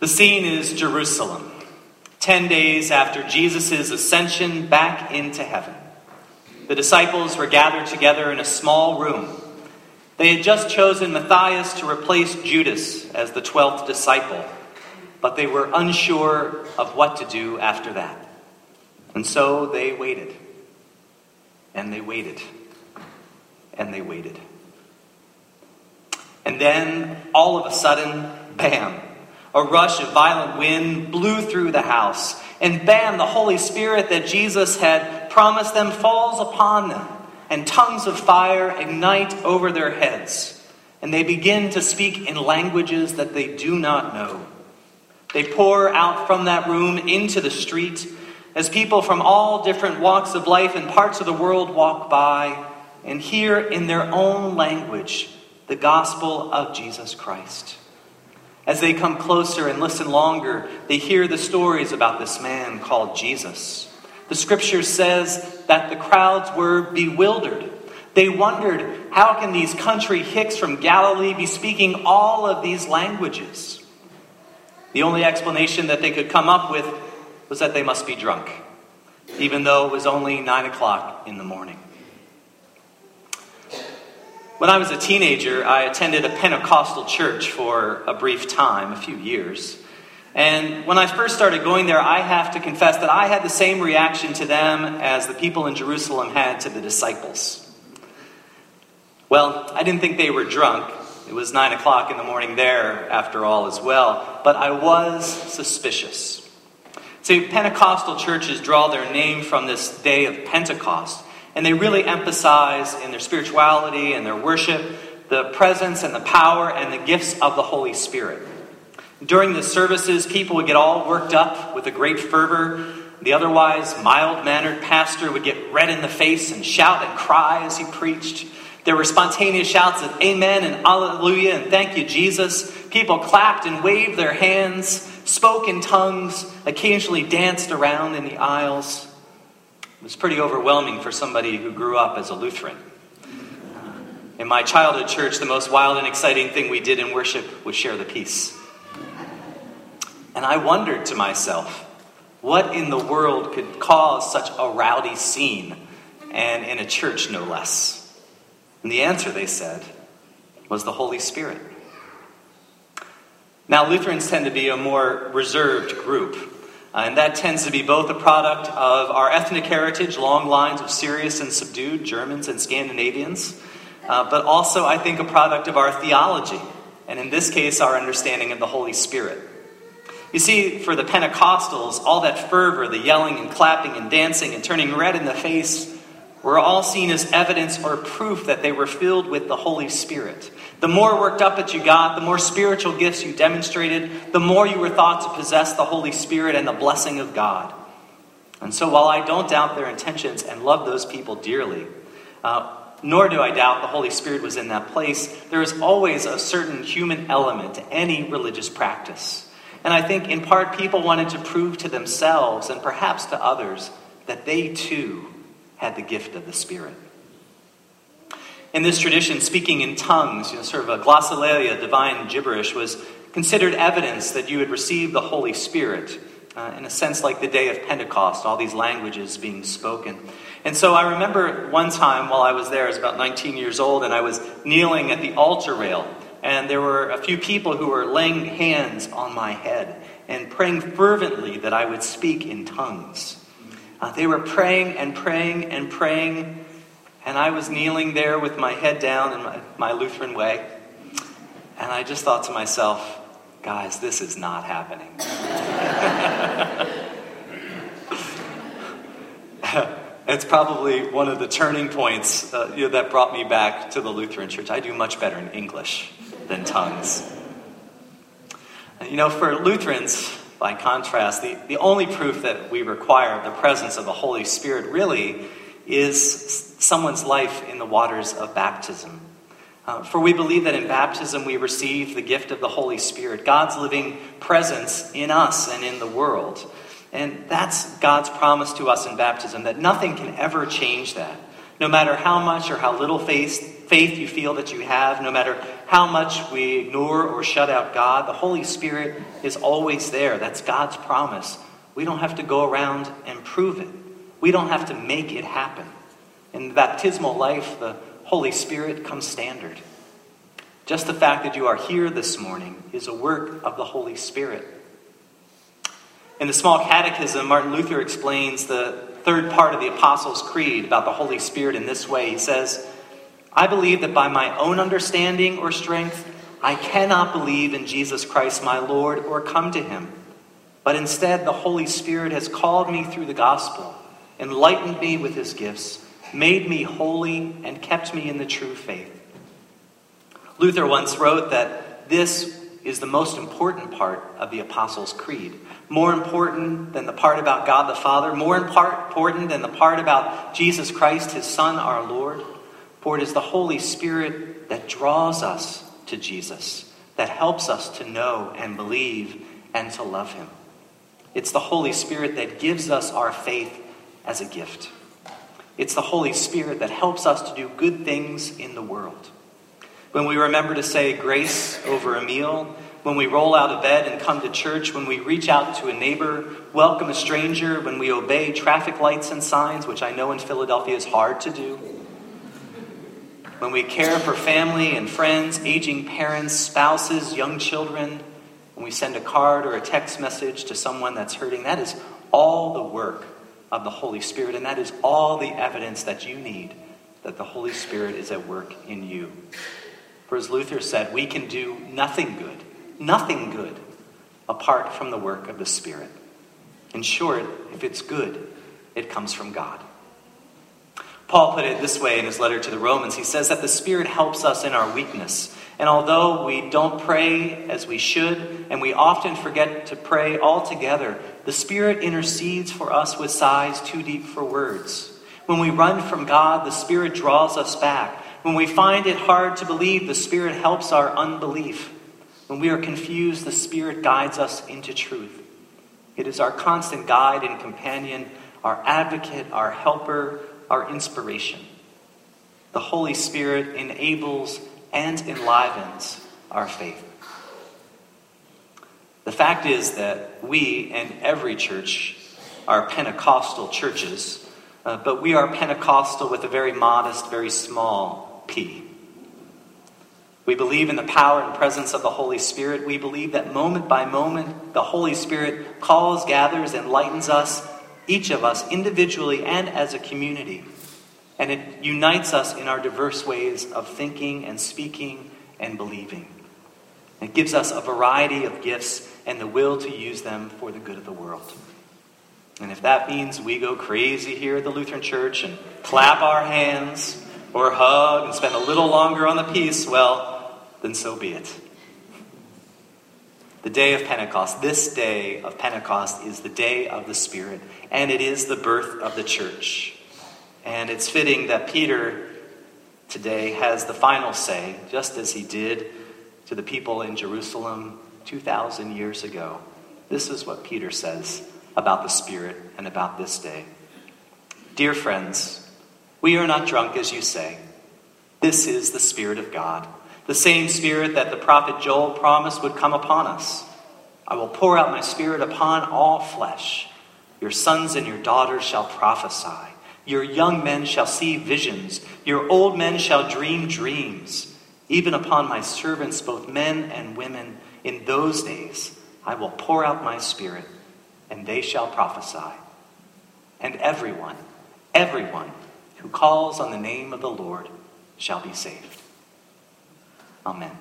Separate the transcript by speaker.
Speaker 1: The scene is Jerusalem, 10 days after Jesus' ascension back into heaven. The disciples were gathered together in a small room. They had just chosen Matthias to replace Judas as the 12th disciple, but they were unsure of what to do after that. And so they waited, and they waited, and they waited. And then, all of a sudden, bam, a rush of violent wind blew through the house. And bam, the Holy Spirit that Jesus had promised them falls upon them. And tongues of fire ignite over their heads. And they begin to speak in languages that they do not know. They pour out from that room into the street as people from all different walks of life and parts of the world walk by and hear in their own language the gospel of Jesus Christ. As they come closer and listen longer, they hear the stories about this man called Jesus. The scripture says that the crowds were bewildered. They wondered, how can these country hicks from Galilee be speaking all of these languages? The only explanation that they could come up with was that they must be drunk, even though it was only nine o'clock in the morning. When I was a teenager, I attended a Pentecostal church for a brief time, a few years. And when I first started going there, I have to confess that I had the same reaction to them as the people in Jerusalem had to the disciples. Well, I didn't think they were drunk. It was nine o'clock in the morning there, after all, as well. But I was suspicious. See, Pentecostal churches draw their name from this day of Pentecost. And they really emphasize in their spirituality and their worship the presence and the power and the gifts of the Holy Spirit. During the services, people would get all worked up with a great fervor. The otherwise mild mannered pastor would get red in the face and shout and cry as he preached. There were spontaneous shouts of amen and hallelujah and thank you, Jesus. People clapped and waved their hands, spoke in tongues, occasionally danced around in the aisles. It was pretty overwhelming for somebody who grew up as a Lutheran. In my childhood church, the most wild and exciting thing we did in worship was share the peace. And I wondered to myself, what in the world could cause such a rowdy scene, and in a church no less? And the answer, they said, was the Holy Spirit. Now, Lutherans tend to be a more reserved group. Uh, and that tends to be both a product of our ethnic heritage, long lines of serious and subdued Germans and Scandinavians, uh, but also, I think, a product of our theology, and in this case, our understanding of the Holy Spirit. You see, for the Pentecostals, all that fervor, the yelling and clapping and dancing and turning red in the face, were all seen as evidence or proof that they were filled with the Holy Spirit. The more worked up that you got, the more spiritual gifts you demonstrated, the more you were thought to possess the Holy Spirit and the blessing of God. And so, while I don't doubt their intentions and love those people dearly, uh, nor do I doubt the Holy Spirit was in that place, there is always a certain human element to any religious practice. And I think, in part, people wanted to prove to themselves and perhaps to others that they too had the gift of the Spirit. In this tradition, speaking in tongues, you know, sort of a glossolalia, divine gibberish, was considered evidence that you had received the Holy Spirit, uh, in a sense like the day of Pentecost, all these languages being spoken. And so I remember one time while I was there, I was about 19 years old, and I was kneeling at the altar rail, and there were a few people who were laying hands on my head and praying fervently that I would speak in tongues. Uh, they were praying and praying and praying and I was kneeling there with my head down in my, my Lutheran way. And I just thought to myself, guys, this is not happening. it's probably one of the turning points uh, you know, that brought me back to the Lutheran Church. I do much better in English than tongues. You know, for Lutherans, by contrast, the, the only proof that we require of the presence of the Holy Spirit really is someone's life in the waters of baptism. Uh, for we believe that in baptism we receive the gift of the Holy Spirit, God's living presence in us and in the world. And that's God's promise to us in baptism that nothing can ever change that. No matter how much or how little faith, faith you feel that you have, no matter how much we ignore or shut out God, the Holy Spirit is always there. That's God's promise. We don't have to go around and prove it, we don't have to make it happen. In the baptismal life, the Holy Spirit comes standard. Just the fact that you are here this morning is a work of the Holy Spirit. In the small catechism, Martin Luther explains the third part of the Apostles' Creed about the Holy Spirit in this way. He says, I believe that by my own understanding or strength, I cannot believe in Jesus Christ my Lord or come to him. But instead, the Holy Spirit has called me through the gospel, enlightened me with his gifts, made me holy, and kept me in the true faith. Luther once wrote that this is the most important part of the Apostles' Creed. More important than the part about God the Father, more important than the part about Jesus Christ, his Son, our Lord. For it is the Holy Spirit that draws us to Jesus, that helps us to know and believe and to love him. It's the Holy Spirit that gives us our faith as a gift. It's the Holy Spirit that helps us to do good things in the world. When we remember to say grace over a meal, when we roll out of bed and come to church, when we reach out to a neighbor, welcome a stranger, when we obey traffic lights and signs, which I know in Philadelphia is hard to do, when we care for family and friends, aging parents, spouses, young children, when we send a card or a text message to someone that's hurting, that is all the work of the Holy Spirit, and that is all the evidence that you need that the Holy Spirit is at work in you. For as Luther said, we can do nothing good, nothing good, apart from the work of the Spirit. In short, if it's good, it comes from God. Paul put it this way in his letter to the Romans. He says that the Spirit helps us in our weakness. And although we don't pray as we should, and we often forget to pray altogether, the Spirit intercedes for us with sighs too deep for words. When we run from God, the Spirit draws us back. When we find it hard to believe, the Spirit helps our unbelief. When we are confused, the Spirit guides us into truth. It is our constant guide and companion, our advocate, our helper, our inspiration. The Holy Spirit enables and enlivens our faith. The fact is that we and every church are Pentecostal churches, uh, but we are Pentecostal with a very modest, very small p. We believe in the power and presence of the Holy Spirit. We believe that moment by moment, the Holy Spirit calls, gathers, enlightens us each of us individually and as a community. And it unites us in our diverse ways of thinking and speaking and believing. It gives us a variety of gifts and the will to use them for the good of the world. And if that means we go crazy here at the Lutheran Church and clap our hands or hug and spend a little longer on the peace, well, then so be it. The day of Pentecost, this day of Pentecost, is the day of the Spirit, and it is the birth of the church. And it's fitting that Peter today has the final say, just as he did to the people in Jerusalem 2,000 years ago. This is what Peter says about the Spirit and about this day. Dear friends, we are not drunk as you say. This is the Spirit of God the same Spirit that the prophet Joel promised would come upon us. I will pour out my Spirit upon all flesh. Your sons and your daughters shall prophesy. Your young men shall see visions. Your old men shall dream dreams. Even upon my servants, both men and women, in those days I will pour out my Spirit, and they shall prophesy. And everyone, everyone who calls on the name of the Lord shall be saved. Amen.